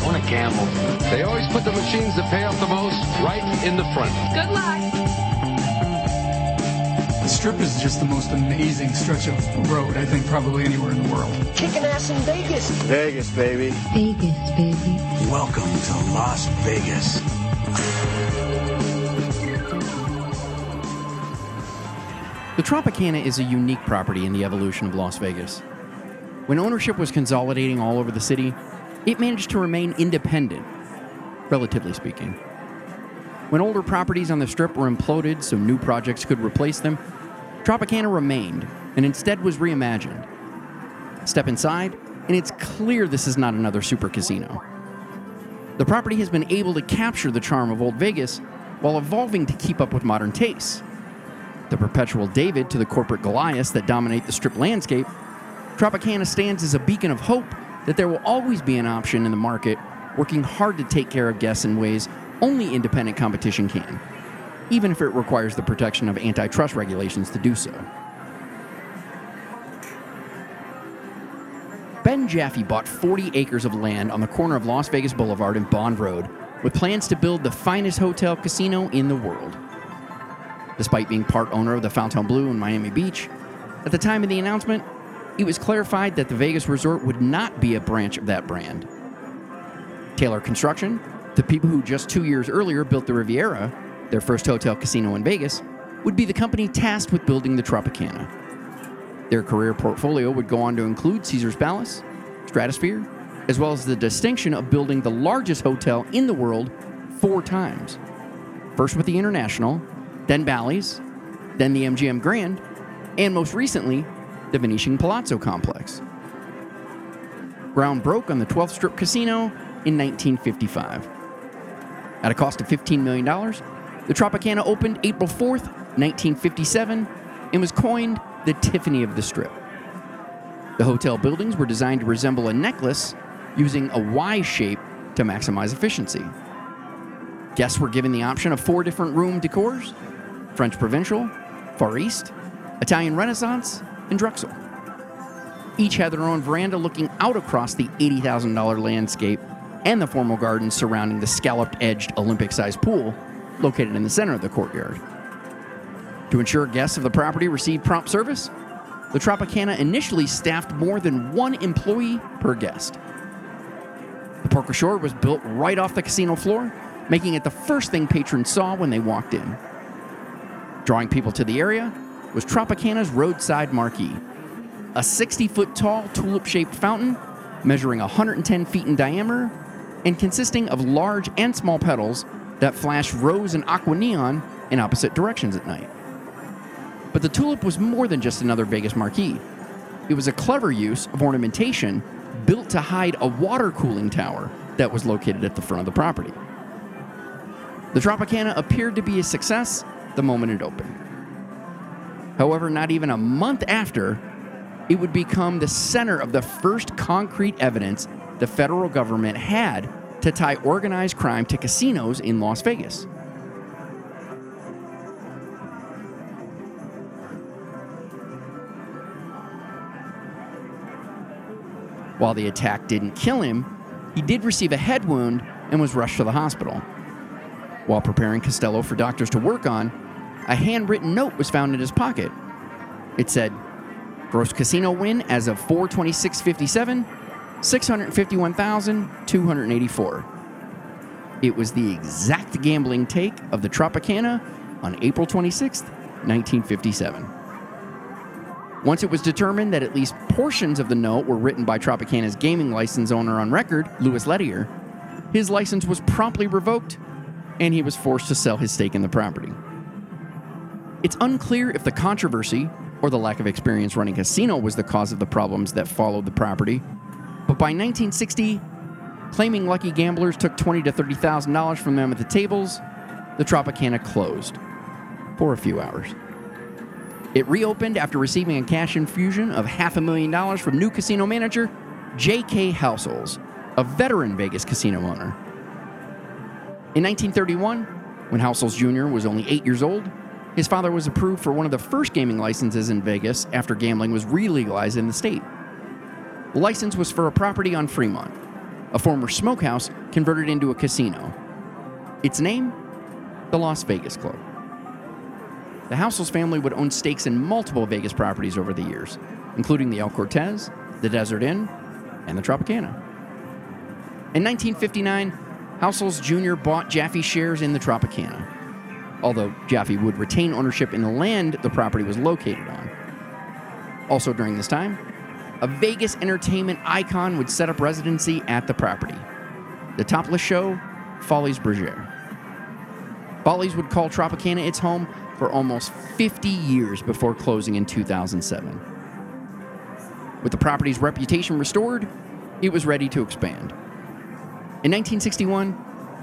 I want to gamble. They always put the machines that pay off the most right in the front. Good luck. The Strip is just the most amazing stretch of road, I think, probably anywhere in the world. Kicking ass in Vegas. Vegas, baby. Vegas, baby. Welcome to Las Vegas. The Tropicana is a unique property in the evolution of Las Vegas. When ownership was consolidating all over the city, it managed to remain independent, relatively speaking. When older properties on the Strip were imploded so new projects could replace them, Tropicana remained and instead was reimagined. Step inside, and it's clear this is not another super casino. The property has been able to capture the charm of Old Vegas while evolving to keep up with modern tastes the perpetual David to the corporate Goliaths that dominate the strip landscape, Tropicana stands as a beacon of hope that there will always be an option in the market working hard to take care of guests in ways only independent competition can, even if it requires the protection of antitrust regulations to do so. Ben Jaffe bought 40 acres of land on the corner of Las Vegas Boulevard and Bond Road with plans to build the finest hotel casino in the world. Despite being part owner of the Fontainebleau in Miami Beach, at the time of the announcement, it was clarified that the Vegas resort would not be a branch of that brand. Taylor Construction, the people who just two years earlier built the Riviera, their first hotel casino in Vegas, would be the company tasked with building the Tropicana. Their career portfolio would go on to include Caesar's Palace, Stratosphere, as well as the distinction of building the largest hotel in the world four times. First with the International, then Bally's, then the MGM Grand, and most recently, the Venetian Palazzo complex. Ground broke on the 12th Strip Casino in 1955. At a cost of $15 million, the Tropicana opened April 4th, 1957, and was coined the Tiffany of the Strip. The hotel buildings were designed to resemble a necklace using a Y shape to maximize efficiency. Guests were given the option of four different room decors French Provincial, Far East, Italian Renaissance, and Drexel. Each had their own veranda looking out across the $80,000 landscape and the formal gardens surrounding the scalloped edged Olympic sized pool located in the center of the courtyard. To ensure guests of the property received prompt service, the Tropicana initially staffed more than one employee per guest. The Pork Ashore was built right off the casino floor, making it the first thing patrons saw when they walked in. Drawing people to the area was Tropicana's roadside marquee, a 60 foot tall tulip shaped fountain measuring 110 feet in diameter and consisting of large and small petals that flash rose and aqua neon in opposite directions at night. But the tulip was more than just another Vegas marquee. It was a clever use of ornamentation built to hide a water cooling tower that was located at the front of the property. The Tropicana appeared to be a success the moment it opened. However, not even a month after, it would become the center of the first concrete evidence the federal government had to tie organized crime to casinos in Las Vegas. While the attack didn't kill him, he did receive a head wound and was rushed to the hospital. While preparing Costello for doctors to work on, a handwritten note was found in his pocket. It said, Gross casino win as of 426.57, 651,284. It was the exact gambling take of the Tropicana on April 26, 1957. Once it was determined that at least portions of the note were written by Tropicana's gaming license owner on record, Louis Lederer, his license was promptly revoked and he was forced to sell his stake in the property. It's unclear if the controversy or the lack of experience running casino was the cause of the problems that followed the property, but by 1960, Claiming lucky gamblers took twenty to thirty thousand dollars from them at the tables, the Tropicana closed for a few hours. It reopened after receiving a cash infusion of half a million dollars from new casino manager J.K. Houssels, a veteran Vegas casino owner. In 1931, when Houssels Jr. was only eight years old, his father was approved for one of the first gaming licenses in Vegas after gambling was re-legalized in the state. The license was for a property on Fremont, a former smokehouse converted into a casino. Its name? The Las Vegas Club. The Houssels family would own stakes in multiple Vegas properties over the years, including the El Cortez, the Desert Inn, and the Tropicana. In 1959, Houssels Jr. bought Jaffe shares in the Tropicana, although Jaffe would retain ownership in the land the property was located on. Also during this time, a Vegas entertainment icon would set up residency at the property. The topless show, Folies Bergère. Folies would call Tropicana its home for almost 50 years before closing in 2007. With the property's reputation restored, it was ready to expand. In 1961,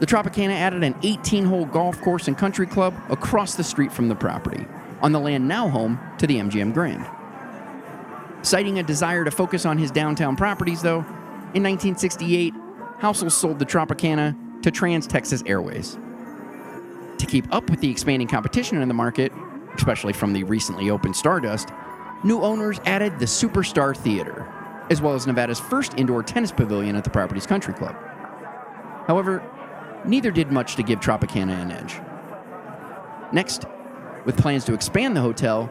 the Tropicana added an 18 hole golf course and country club across the street from the property, on the land now home to the MGM Grand. Citing a desire to focus on his downtown properties, though, in 1968, Housel sold the Tropicana to Trans Texas Airways. To keep up with the expanding competition in the market, especially from the recently opened Stardust, new owners added the Superstar Theater, as well as Nevada's first indoor tennis pavilion at the property's country club. However, neither did much to give Tropicana an edge. Next, with plans to expand the hotel,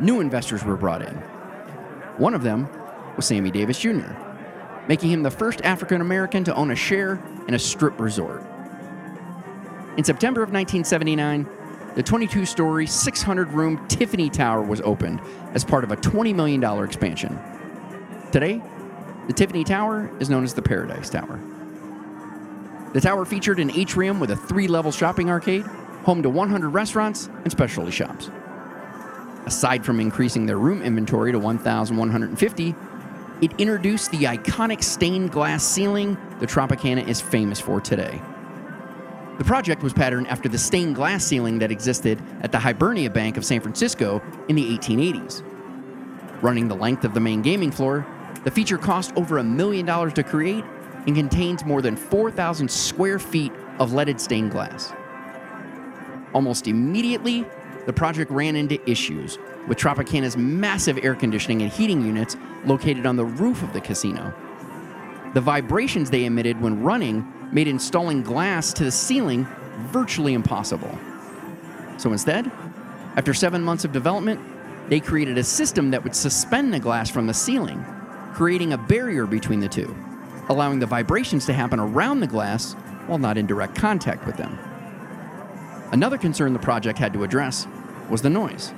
new investors were brought in. One of them was Sammy Davis Jr., making him the first African American to own a share in a strip resort. In September of 1979, the 22 story, 600 room Tiffany Tower was opened as part of a $20 million expansion. Today, the Tiffany Tower is known as the Paradise Tower. The tower featured an atrium with a three level shopping arcade, home to 100 restaurants and specialty shops. Aside from increasing their room inventory to 1,150, it introduced the iconic stained glass ceiling the Tropicana is famous for today. The project was patterned after the stained glass ceiling that existed at the Hibernia Bank of San Francisco in the 1880s. Running the length of the main gaming floor, the feature cost over a million dollars to create and contains more than 4,000 square feet of leaded stained glass. Almost immediately, the project ran into issues with Tropicana's massive air conditioning and heating units located on the roof of the casino. The vibrations they emitted when running made installing glass to the ceiling virtually impossible. So instead, after seven months of development, they created a system that would suspend the glass from the ceiling, creating a barrier between the two, allowing the vibrations to happen around the glass while not in direct contact with them. Another concern the project had to address was the noise.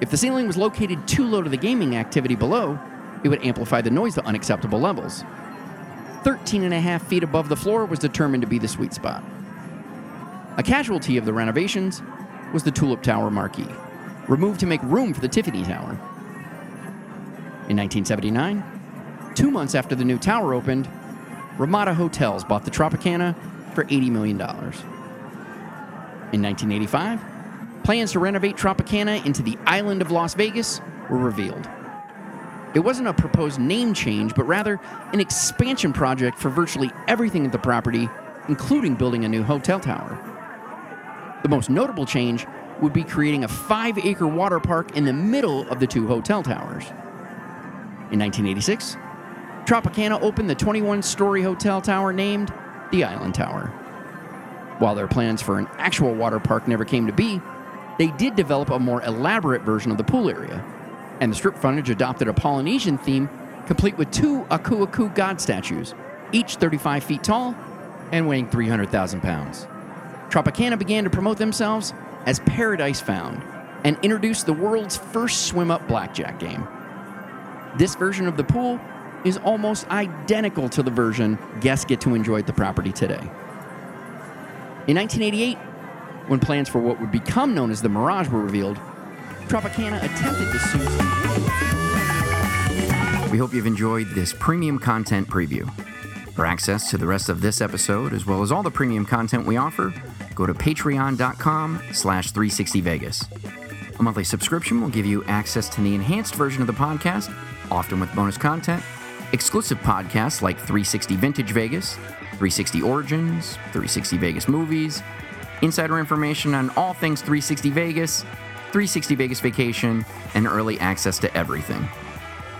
If the ceiling was located too low to the gaming activity below, it would amplify the noise to unacceptable levels. 13 and a half feet above the floor was determined to be the sweet spot. A casualty of the renovations was the Tulip Tower marquee, removed to make room for the Tiffany Tower. In 1979, two months after the new tower opened, Ramada Hotels bought the Tropicana for $80 million. In 1985, plans to renovate Tropicana into the island of Las Vegas were revealed. It wasn't a proposed name change, but rather an expansion project for virtually everything at the property, including building a new hotel tower. The most notable change would be creating a five acre water park in the middle of the two hotel towers. In 1986, Tropicana opened the 21 story hotel tower named the Island Tower. While their plans for an actual water park never came to be, they did develop a more elaborate version of the pool area, and the strip frontage adopted a Polynesian theme complete with two Aku Aku god statues, each 35 feet tall and weighing 300,000 pounds. Tropicana began to promote themselves as Paradise Found and introduced the world's first swim up blackjack game. This version of the pool is almost identical to the version guests get to enjoy at the property today. In 1988, when plans for what would become known as the Mirage were revealed, Tropicana attempted to sue. We hope you've enjoyed this premium content preview. For access to the rest of this episode, as well as all the premium content we offer, go to patreon.com slash 360vegas. A monthly subscription will give you access to the enhanced version of the podcast, often with bonus content, exclusive podcasts like 360 Vintage Vegas, 360 Origins, 360 Vegas Movies, insider information on all things 360 Vegas, 360 Vegas Vacation, and early access to everything.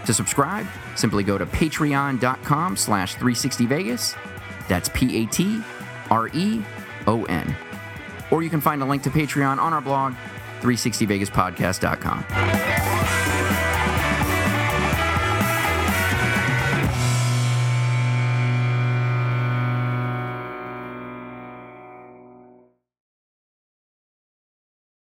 To subscribe, simply go to patreon.com slash 360vegas. That's P-A-T-R-E-O-N. Or you can find a link to Patreon on our blog, 360vegaspodcast.com.